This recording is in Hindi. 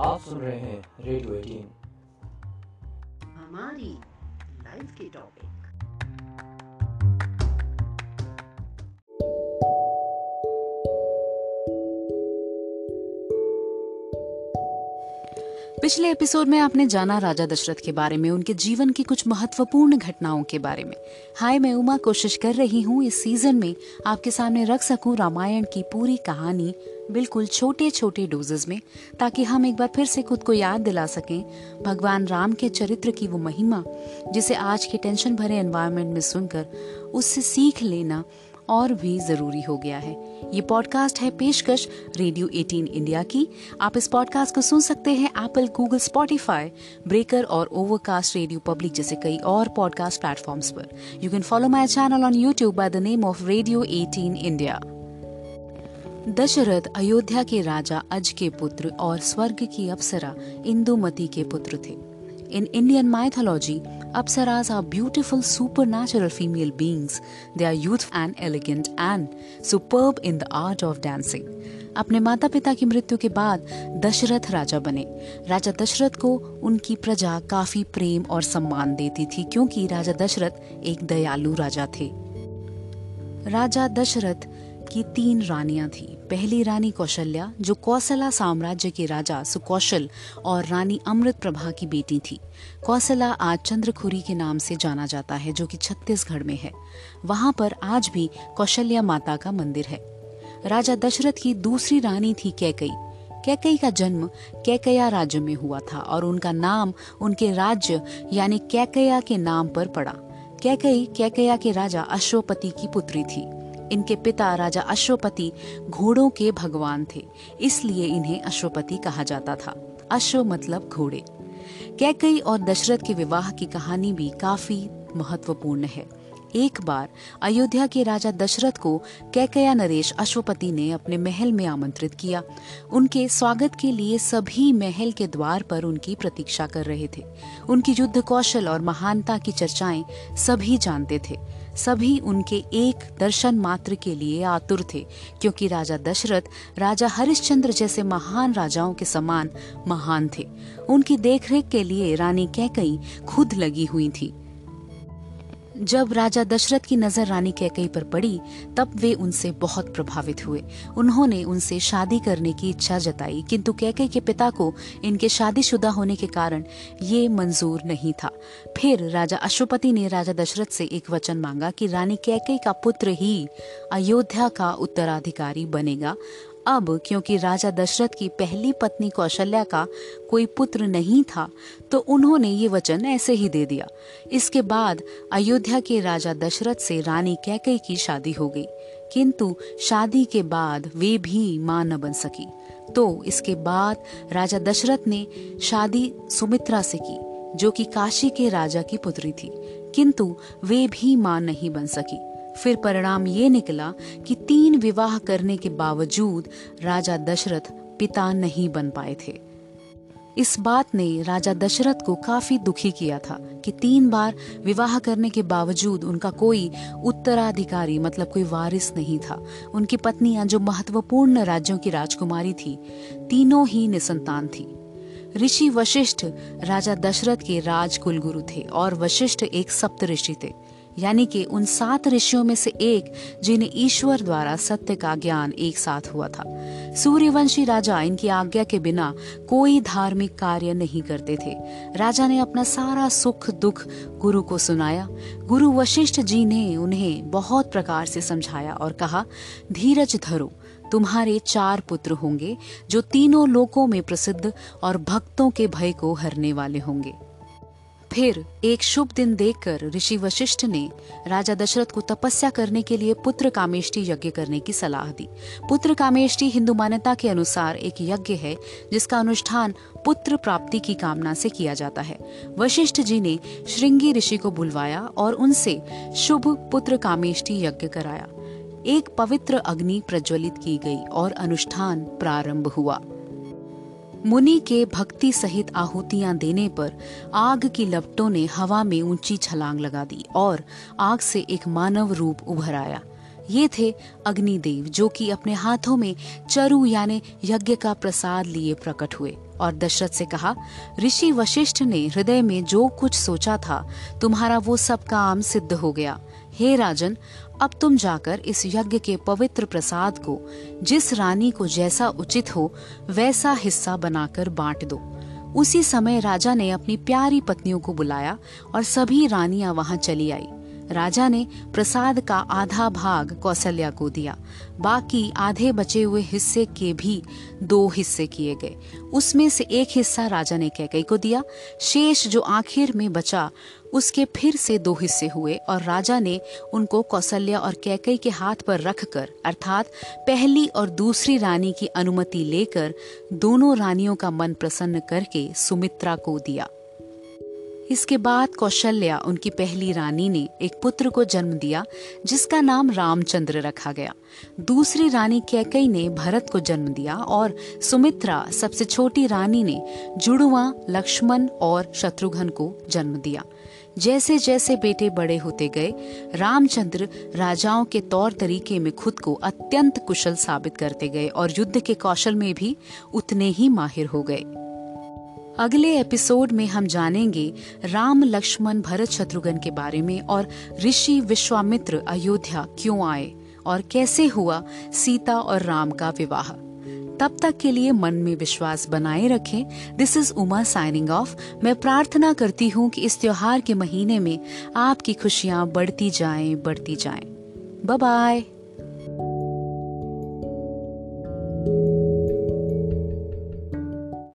आप सुन रहे हैं रेडियो हमारी लाइफ के टॉपिक। पिछले एपिसोड में आपने जाना राजा दशरथ के बारे में, उनके जीवन की कुछ महत्वपूर्ण घटनाओं के बारे में। हाय, मैं उमा कोशिश कर रही हूँ इस सीज़न में आपके सामने रख सकूँ रामायण की पूरी कहानी बिल्कुल छोटे छोटे डोजेज में, ताकि हम एक बार फिर से खुद को याद दिला सकें भगवान राम के चरित्र की वो महिमा, जिसे आज के टेंशन भरे एनवायरनमेंट में सुनकर उससे सीख लेना और भी ज़रूरी हो गया है। ये पॉडकास्ट है पेशकश रेडियो 18 इंडिया की। आप इस पॉडकास्ट को सुन सकते हैं एप्पल गूगल स्पॉटिफाई ब्रेकर और ओवरकास्ट रेडियो पब्लिक जैसे कई और पॉडकास्ट प्लेटफॉर्म्स पर। You can follow my channel on YouTube by the name of radio 18 India Dasharath Ayodhya के राजा अज के पुत्र और स्वर्ग की अप्सरा इंदुमती के पुत्र थे। In Indian mythology, Apsaras are beautiful supernatural female beings. They are youthful and elegant and superb in the art of dancing. अपने माता पिता की मृत्यु के बाद दशरथ राजा बने राजा दशरथ को उनकी प्रजा काफ़ी प्रेम और सम्मान देती थी क्योंकि राजा दशरथ एक दयालु राजा थे राजा दशरथ की तीन रानियाँ थी। पहली रानी कौशल्या, जो कौशला साम्राज्य के राजा सुकौशल और रानी अमृत प्रभा की बेटी थी। कौशला आज चंद्रखुरी के नाम से जाना जाता है, जो कि छत्तीसगढ़ में है। वहाँ पर आज भी कौशल्या माता का मंदिर है। राजा दशरथ की दूसरी रानी थी कैकई। कैकई का जन्म कैकया राज्य में हुआ था और उनका नाम उनके राज्य, यानी कैकया के नाम पर पड़ा। कैकई, कैकया के राजा अश्वपति की पुत्री थी। इनके पिता राजा अश्वपति घोड़ों के भगवान थे, इसलिए इन्हें अश्वपति कहा जाता था। अश्व मतलब घोड़े। कैकई और दशरथ के विवाह की कहानी भी काफ़ी महत्वपूर्ण है। एक बार अयोध्या के राजा दशरथ को कैकया नरेश अश्वपति ने अपने महल में आमंत्रित किया। उनके स्वागत के लिए सभी महल के द्वार पर उनकी प्रतीक्षा कर रहे थे। उनकी युद्ध कौशल और महानता की चर्चाएँ सभी जानते थे। सभी उनके एक दर्शन मात्र के लिए आतुर थे, क्योंकि राजा दशरथ, राजा हरिश्चंद्र जैसे महान राजाओं के समान महान थे। उनकी देखरेख के लिए रानी कैकई खुद लगी हुई थी। जब राजा दशरथ की नज़र रानी कैकई पर पड़ी, तब वे उनसे बहुत प्रभावित हुए। उन्होंने उनसे शादी करने की इच्छा जताई, किंतु कैकई के पिता को इनके शादीशुदा होने के कारण ये मंजूर नहीं था। फिर राजा अशुपति ने राजा दशरथ से एक वचन मांगा कि रानी कैकई का पुत्र ही अयोध्या का उत्तराधिकारी बनेगा। अब क्योंकि राजा दशरथ की पहली पत्नी कौशल्या का कोई पुत्र नहीं था तो उन्होंने ये वचन ऐसे ही दे दिया। इसके बाद अयोध्या के राजा दशरथ से रानी कैकई की शादी हो गई, किंतु शादी के बाद वे भी माँ न बन सकी। तो इसके बाद राजा दशरथ ने शादी सुमित्रा से की, जो कि काशी के राजा की पुत्री थी, किंतु वे भी माँ नहीं बन सकी। फिर परिणाम ये निकला कि तीन विवाह करने के बावजूद राजा दशरथ पिता नहीं बन पाए थे। इस बात ने राजा दशरथ को काफ़ी दुखी किया था कि तीन बार विवाह करने के बावजूद उनका कोई उत्तराधिकारी मतलब कोई वारिस नहीं था। उनकी पत्नियाँ जो महत्वपूर्ण राज्यों की राजकुमारी थी, तीनों ही निसंतान थी। ऋषि वशिष्ठ राजा दशरथ के राज कुलगुरु थे और वशिष्ठ एक सप्त ऋषि थे। यानी कि उन सात ऋषियों में से एक, जिन्हें ईश्वर द्वारा सत्य का ज्ञान एक साथ हुआ था। सूर्यवंशी राजा इनकी आज्ञा के बिना कोई धार्मिक कार्य नहीं करते थे। राजा ने अपना सारा सुख दुख गुरु को सुनाया। गुरु वशिष्ठ जी ने उन्हें बहुत प्रकार से समझाया और कहा, धीरज धरो, तुम्हारे चार पुत्र होंगे, जो तीनों लोकों में प्रसिद्ध और भक्तों के भय को हरने वाले होंगे। फिर एक शुभ दिन देखकर ऋषि वशिष्ठ ने राजा दशरथ को तपस्या करने के लिए पुत्र कामेष्टि यज्ञ करने की सलाह दी। पुत्र कामेष्टि हिंदू मान्यता के अनुसार एक यज्ञ है, जिसका अनुष्ठान पुत्र प्राप्ति की कामना से किया जाता है। वशिष्ठ जी ने श्रृंगी ऋषि को बुलवाया और उनसे शुभ पुत्र कामेष्टि यज्ञ कराया। एक पवित्र अग्नि प्रज्वलित की गई और अनुष्ठान प्रारंभ हुआ। मुनि के भक्ति सहित आहुतियाँ देने पर आग की लपटों ने हवा में ऊँची छलांग लगा दी और आग से एक मानव रूप उभर आया। ये थे अग्निदेव, जो कि अपने हाथों में चरु यानी यज्ञ का प्रसाद लिए प्रकट हुए और दशरथ से कहा, ऋषि वशिष्ठ ने हृदय में जो कुछ सोचा था, तुम्हारा वो सब काम सिद्ध हो गया। हे राजन, अब तुम जाकर इस यज्ञ के पवित्र प्रसाद को, जिस रानी को जैसा उचित हो, वैसा हिस्सा बनाकर बांट दो। उसी समय राजा ने अपनी प्यारी पत्नियों को बुलाया और सभी रानियाँ वहाँ चली आई। राजा ने प्रसाद का आधा भाग कौशल्या को दिया। बाकी आधे बचे हुए हिस्से के भी दो हिस्से किए गए। उसमें से एक हिस्सा राजा ने कैकई को दिया। शेष जो आखिर में बचा, उसके फिर से दो हिस्से हुए और राजा ने उनको कौशल्या और कैकई के हाथ पर रखकर, अर्थात पहली और दूसरी रानी की अनुमति लेकर, दोनों रानियों का मन प्रसन्न करके सुमित्रा को दिया। इसके बाद कौशल्या, उनकी पहली रानी ने एक पुत्र को जन्म दिया, जिसका नाम रामचंद्र रखा गया। दूसरी रानी कैकई ने भरत को जन्म दिया और सुमित्रा, सबसे छोटी रानी ने जुड़वा, लक्ष्मण और शत्रुघ्न को जन्म दिया। जैसे जैसे बेटे बड़े होते गए, रामचंद्र राजाओं के तौर तरीके में खुद को अत्यंत कुशल साबित करते गए और युद्ध के कौशल में भी उतने ही माहिर हो गए। अगले एपिसोड में हम जानेंगे राम लक्ष्मण भरत शत्रुघ्न के बारे में और ऋषि विश्वामित्र अयोध्या क्यों आए और कैसे हुआ सीता और राम का विवाह। तब तक के लिए मन में विश्वास बनाए रखें। This is Uma signing off मैं प्रार्थना करती हूँ कि इस त्योहार के महीने में आपकी खुशियाँ बढ़ती जाएँ बढ़ती जाएँ। Bye bye